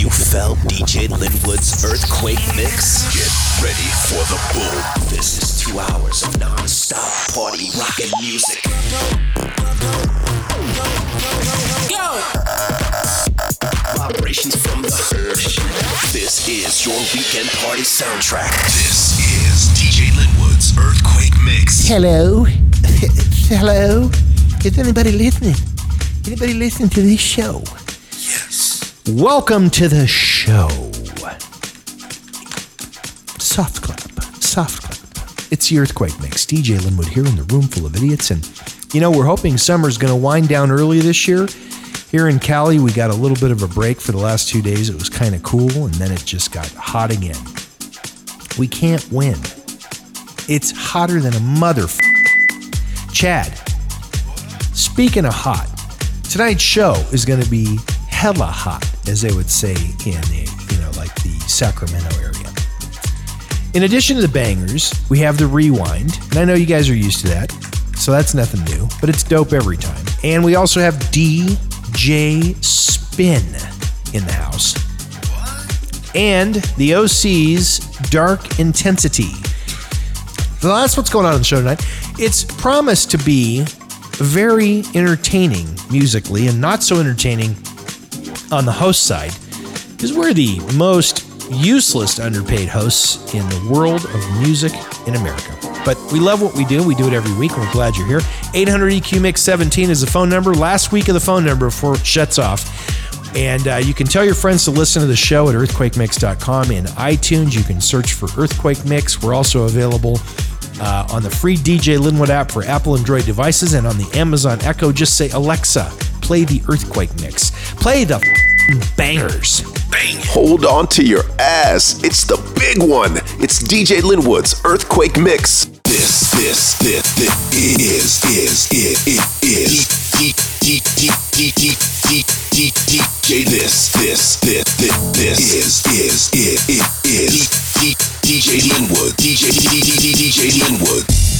You felt DJ Linwood's earthquake mix? Get ready for the boom. This is two hours of non-stop party rockin' music. Go! Vibrations from the earth. This is your weekend party soundtrack. This is DJ Linwood's earthquake mix. Hello? Hello? Is anybody listening? Anybody listening to this show? Welcome to the show. Soft clap, soft clap. It's the Earthquake Mix. DJ Linwood here in the room full of idiots. And, you know, we're hoping summer's going to wind down early this year. Here in Cali, we got a little bit of a break for the last two days. It was kind of cool, and then it just got hot again. We can't win. It's hotter than a mother. Chad, speaking of hot, tonight's show is going to be hella hot, as they would say in the, you know, like the Sacramento area. In addition to the bangers, we have the rewind, and I know you guys are used to that, so that's nothing new, but it's dope every time. And we also have DJ Spin in the house. And the OC's Dark Intensity. That's what's going on in the show tonight. It's promised to be very entertaining musically and not so entertaining on the host side because we're the most useless underpaid hosts in the world of music in America. But we love what we do. We do it every week. We're glad you're here. 800 EQ Mix 17 is the phone number. Last week of the phone number before it shuts off. And uh, you can tell your friends to listen to the show at earthquakemix.com. In iTunes, you can search for Earthquake Mix. We're also available uh, on the free DJ Linwood app for Apple and Android devices and on the Amazon Echo. Just say, Alexa, play the Earthquake Mix. Play the bangers. Bang. Hold on to your ass. It's the big one. It's DJ Linwood's earthquake mix. This, this, this, this is, is, is, is, is. DJ. This, this, this, this, this is, is, is, is, is. DJ Linwood. DJ, DJ Linwood.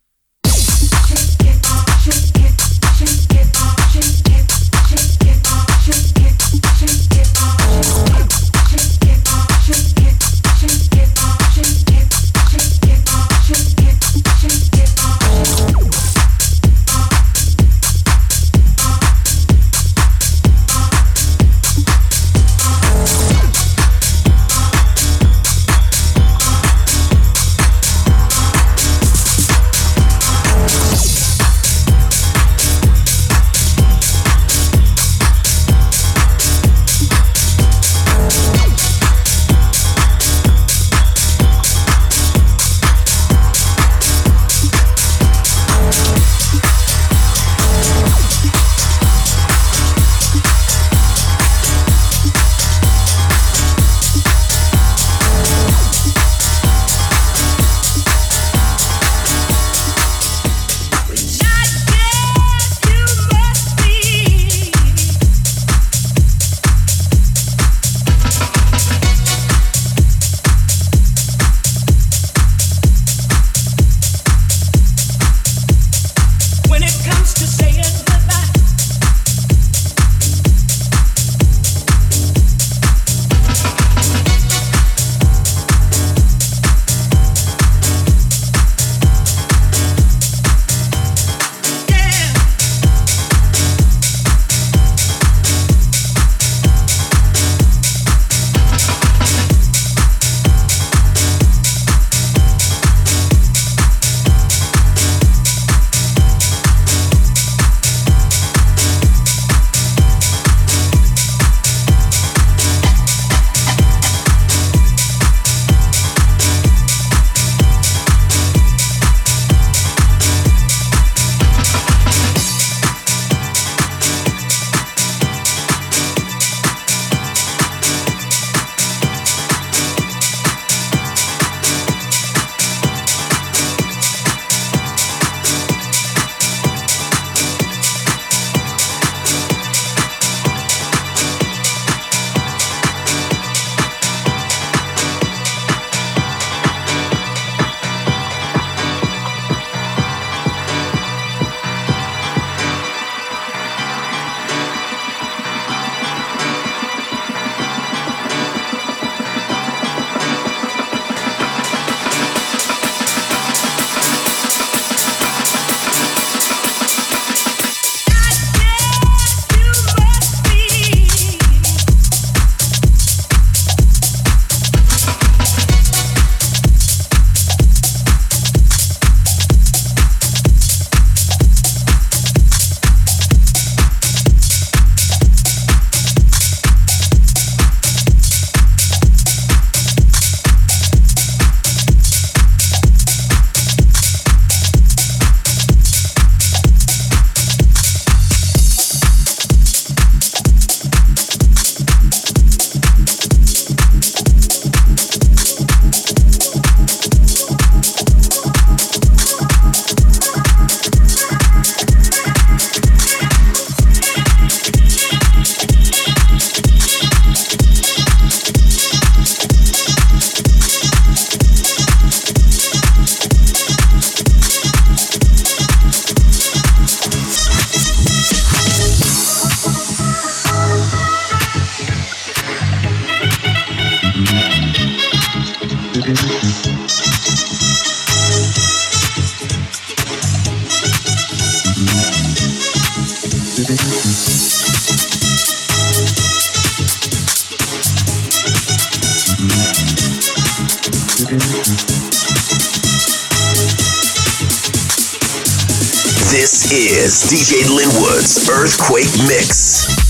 DJ Linwood's Earthquake Mix.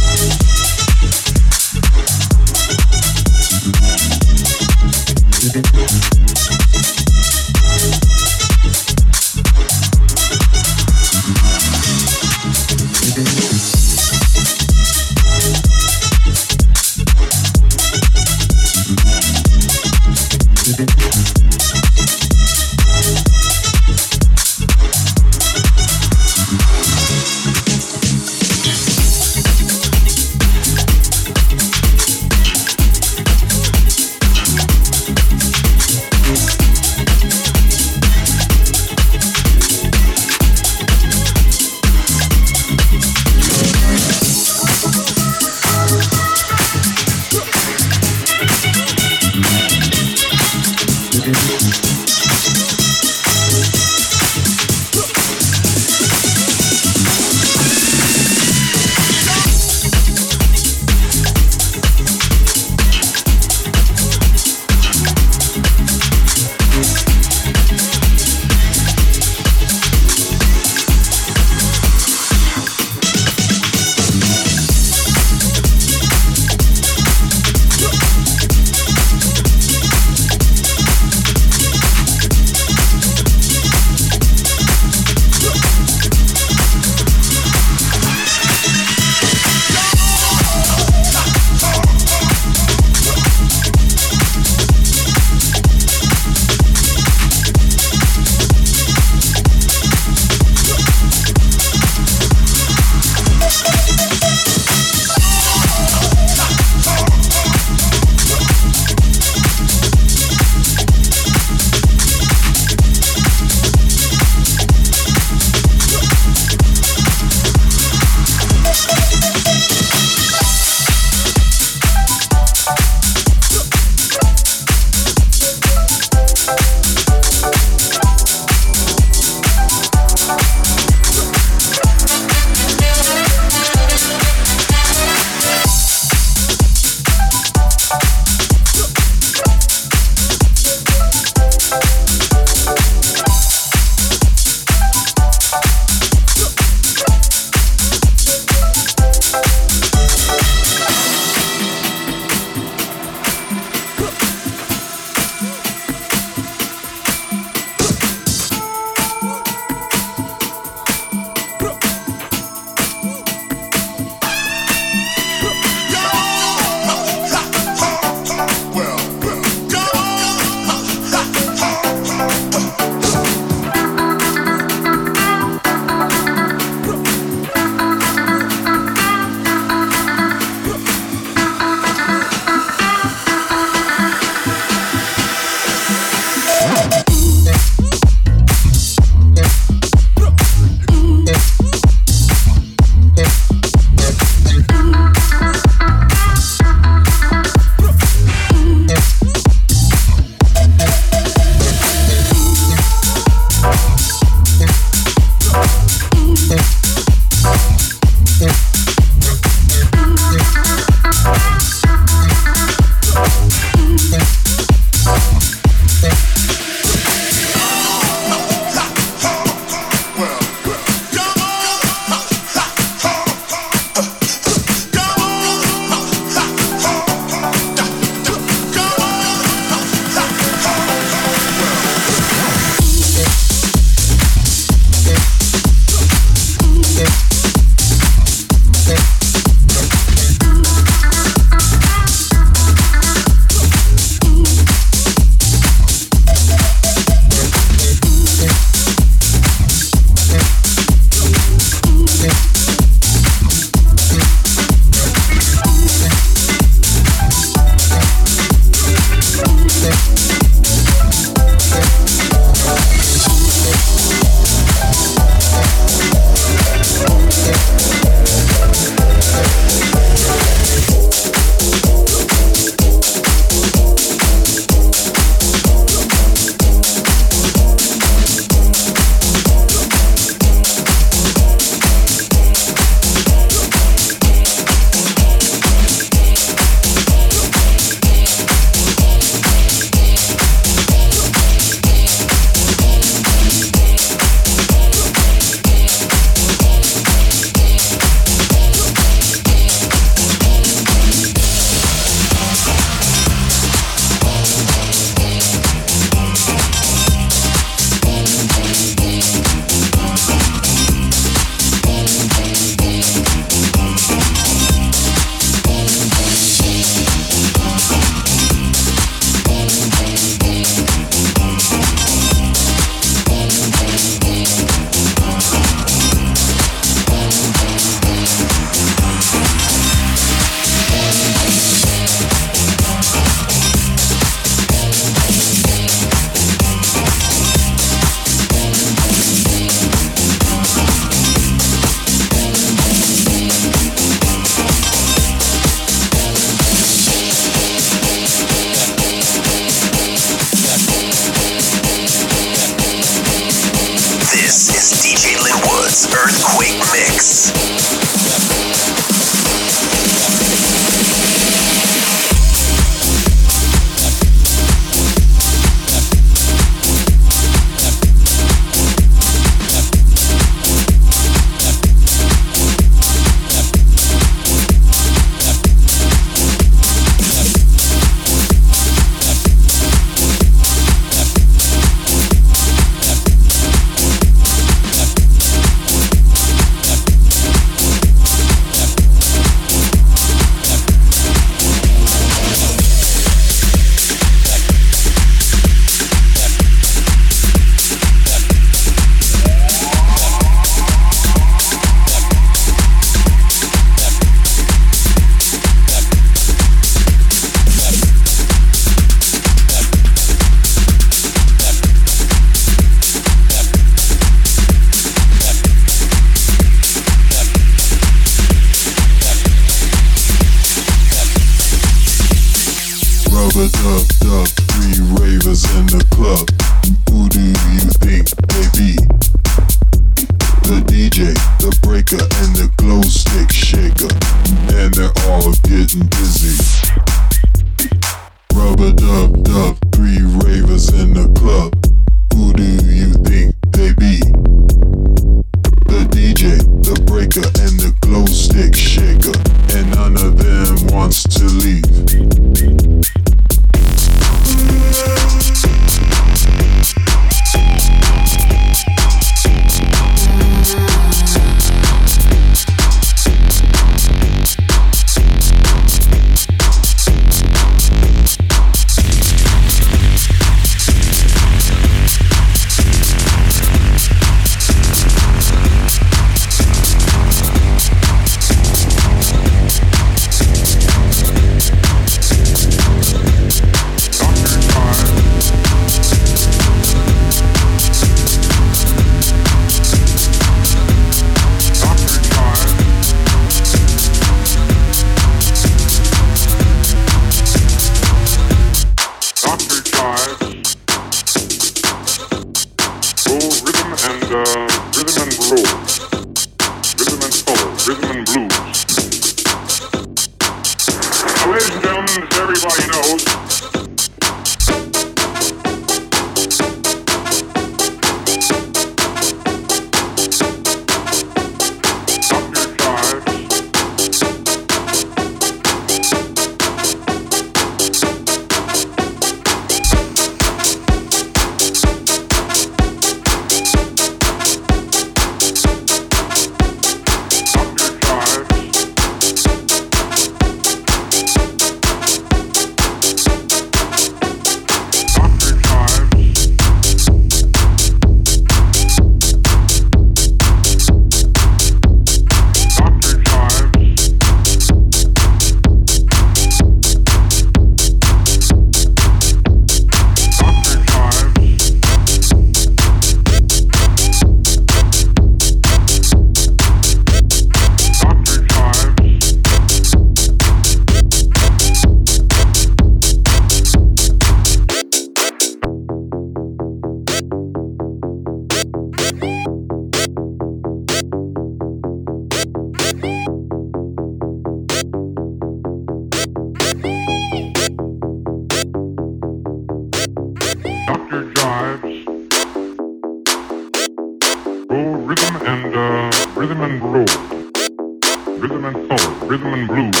rhythm and blues.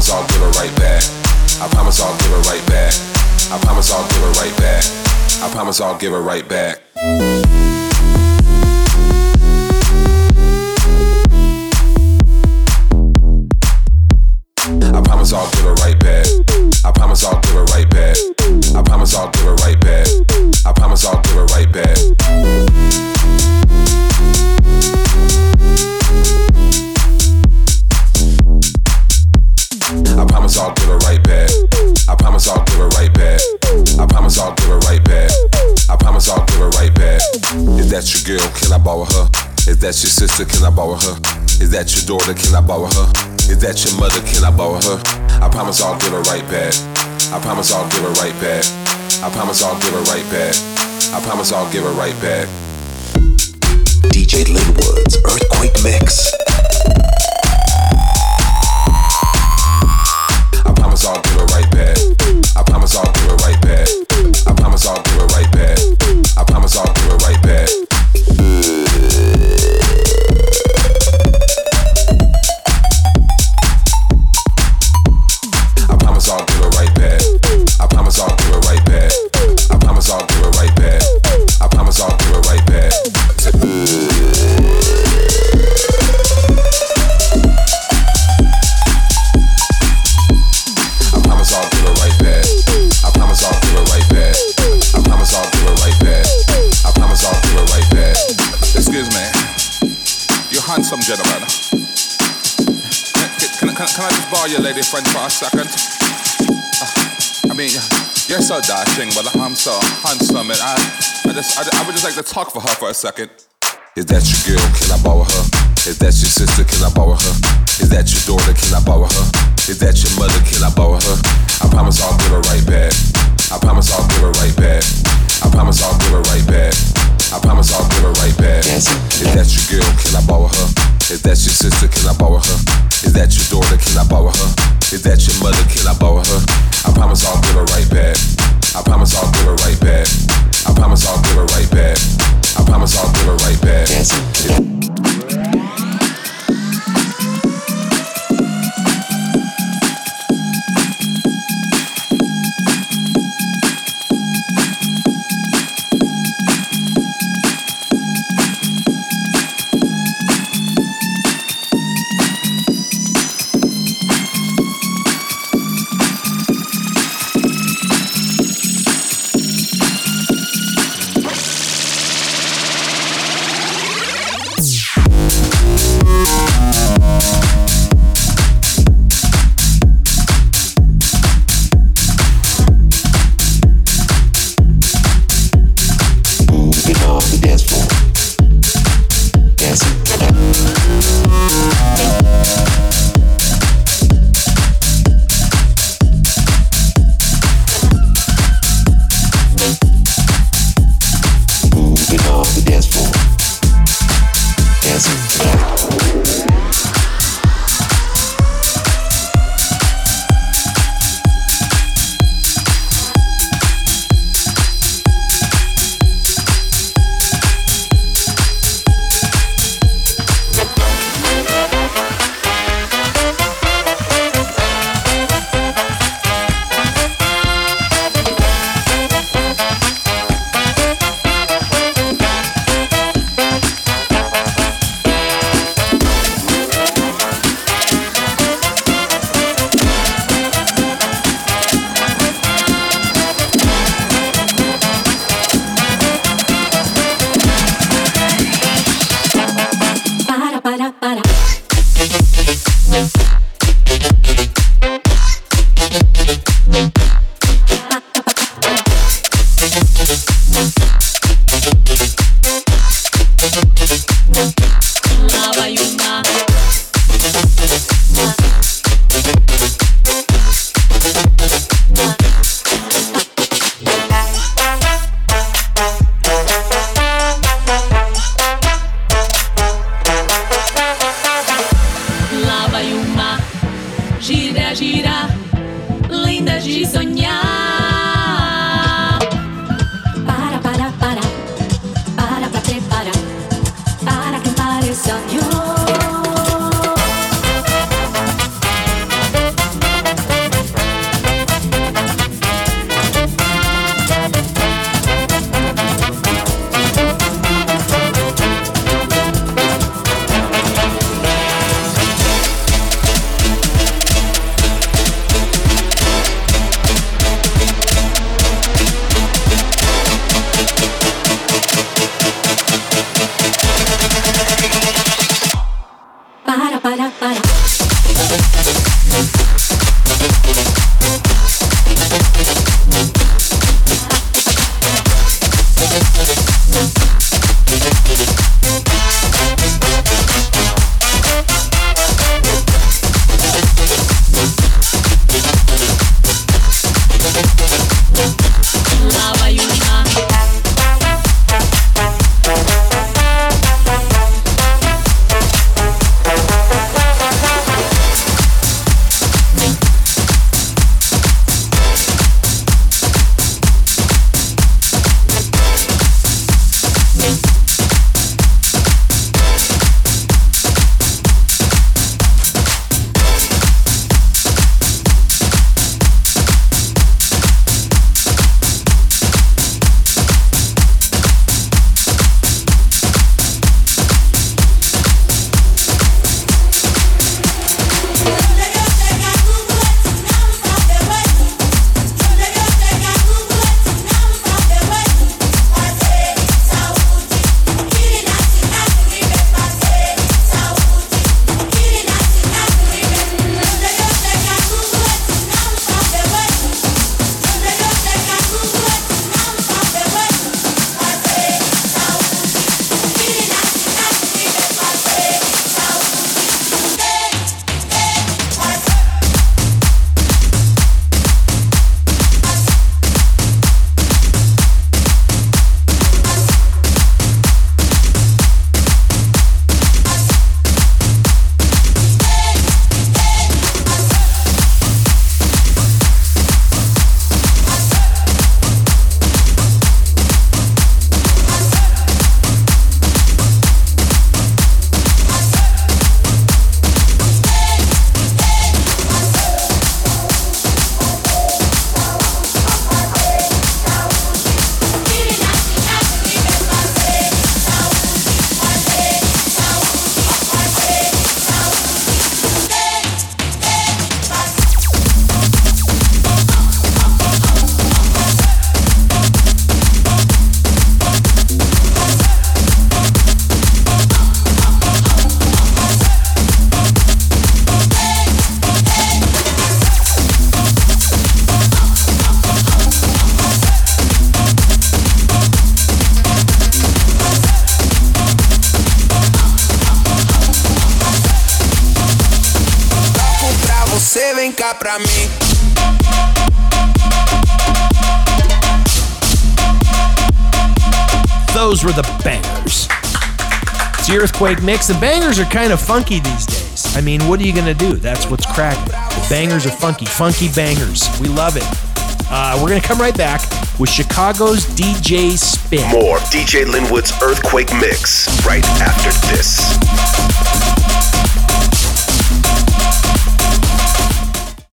Promise I'll give her right back. I promise I'll give her right back. I promise I'll give her right back. I promise I'll give her right back. I promise I'll give her right back. I promise I'll give her right back. I promise I'll give her right back. I promise I'll give her right back. I promise I'll give her right back. I promise I'll give her right back. I promise I'll give her right back. I promise I'll give her right back. Is that your girl? Can I borrow her? Is that your sister? Can I borrow her? Is that your daughter? Can I borrow her? Is that your mother? Can I borrow her? I promise I'll give her right back. I promise I'll give her right back. I promise I'll give her right back. I promise I'll give her right back. DJ Linwood's Earthquake Mix. I promise I'll give her right back. I promise I'll give her right back. I promise I'll give her right back. I promise I'll give her right back. I promise I'll her right. I promise I'll her right. I promise I'll her right. You handsome gentleman. Can, can, can, can I just borrow your lady friend for a second? Uh, I mean, you're so dashing, but I'm so handsome, and I, I just, I, I would just like to talk for her for a second. Is that your girl? Can I borrow her? Is that your sister? Can I borrow her? Is that your daughter? Can I borrow her? Is that your mother? Can I borrow her? I promise I'll give her right back. I promise I'll give her right back. I promise I'll give her right back. I promise I'll give her right back. Is that your girl? Can I borrow her? Is that your sister? Can I borrow her? Is that your daughter? Can I borrow her? Is that your mother? Can I borrow her? I promise I'll give her right back. I promise I'll give her right back. I promise I'll give her right back. I promise I'll give her right back. Those were the bangers. It's the Earthquake Mix. The bangers are kind of funky these days. I mean, what are you going to do? That's what's cracking. The bangers are funky, funky bangers. We love it. Uh, we're going to come right back with Chicago's DJ Spin. More DJ Linwood's Earthquake Mix right after this.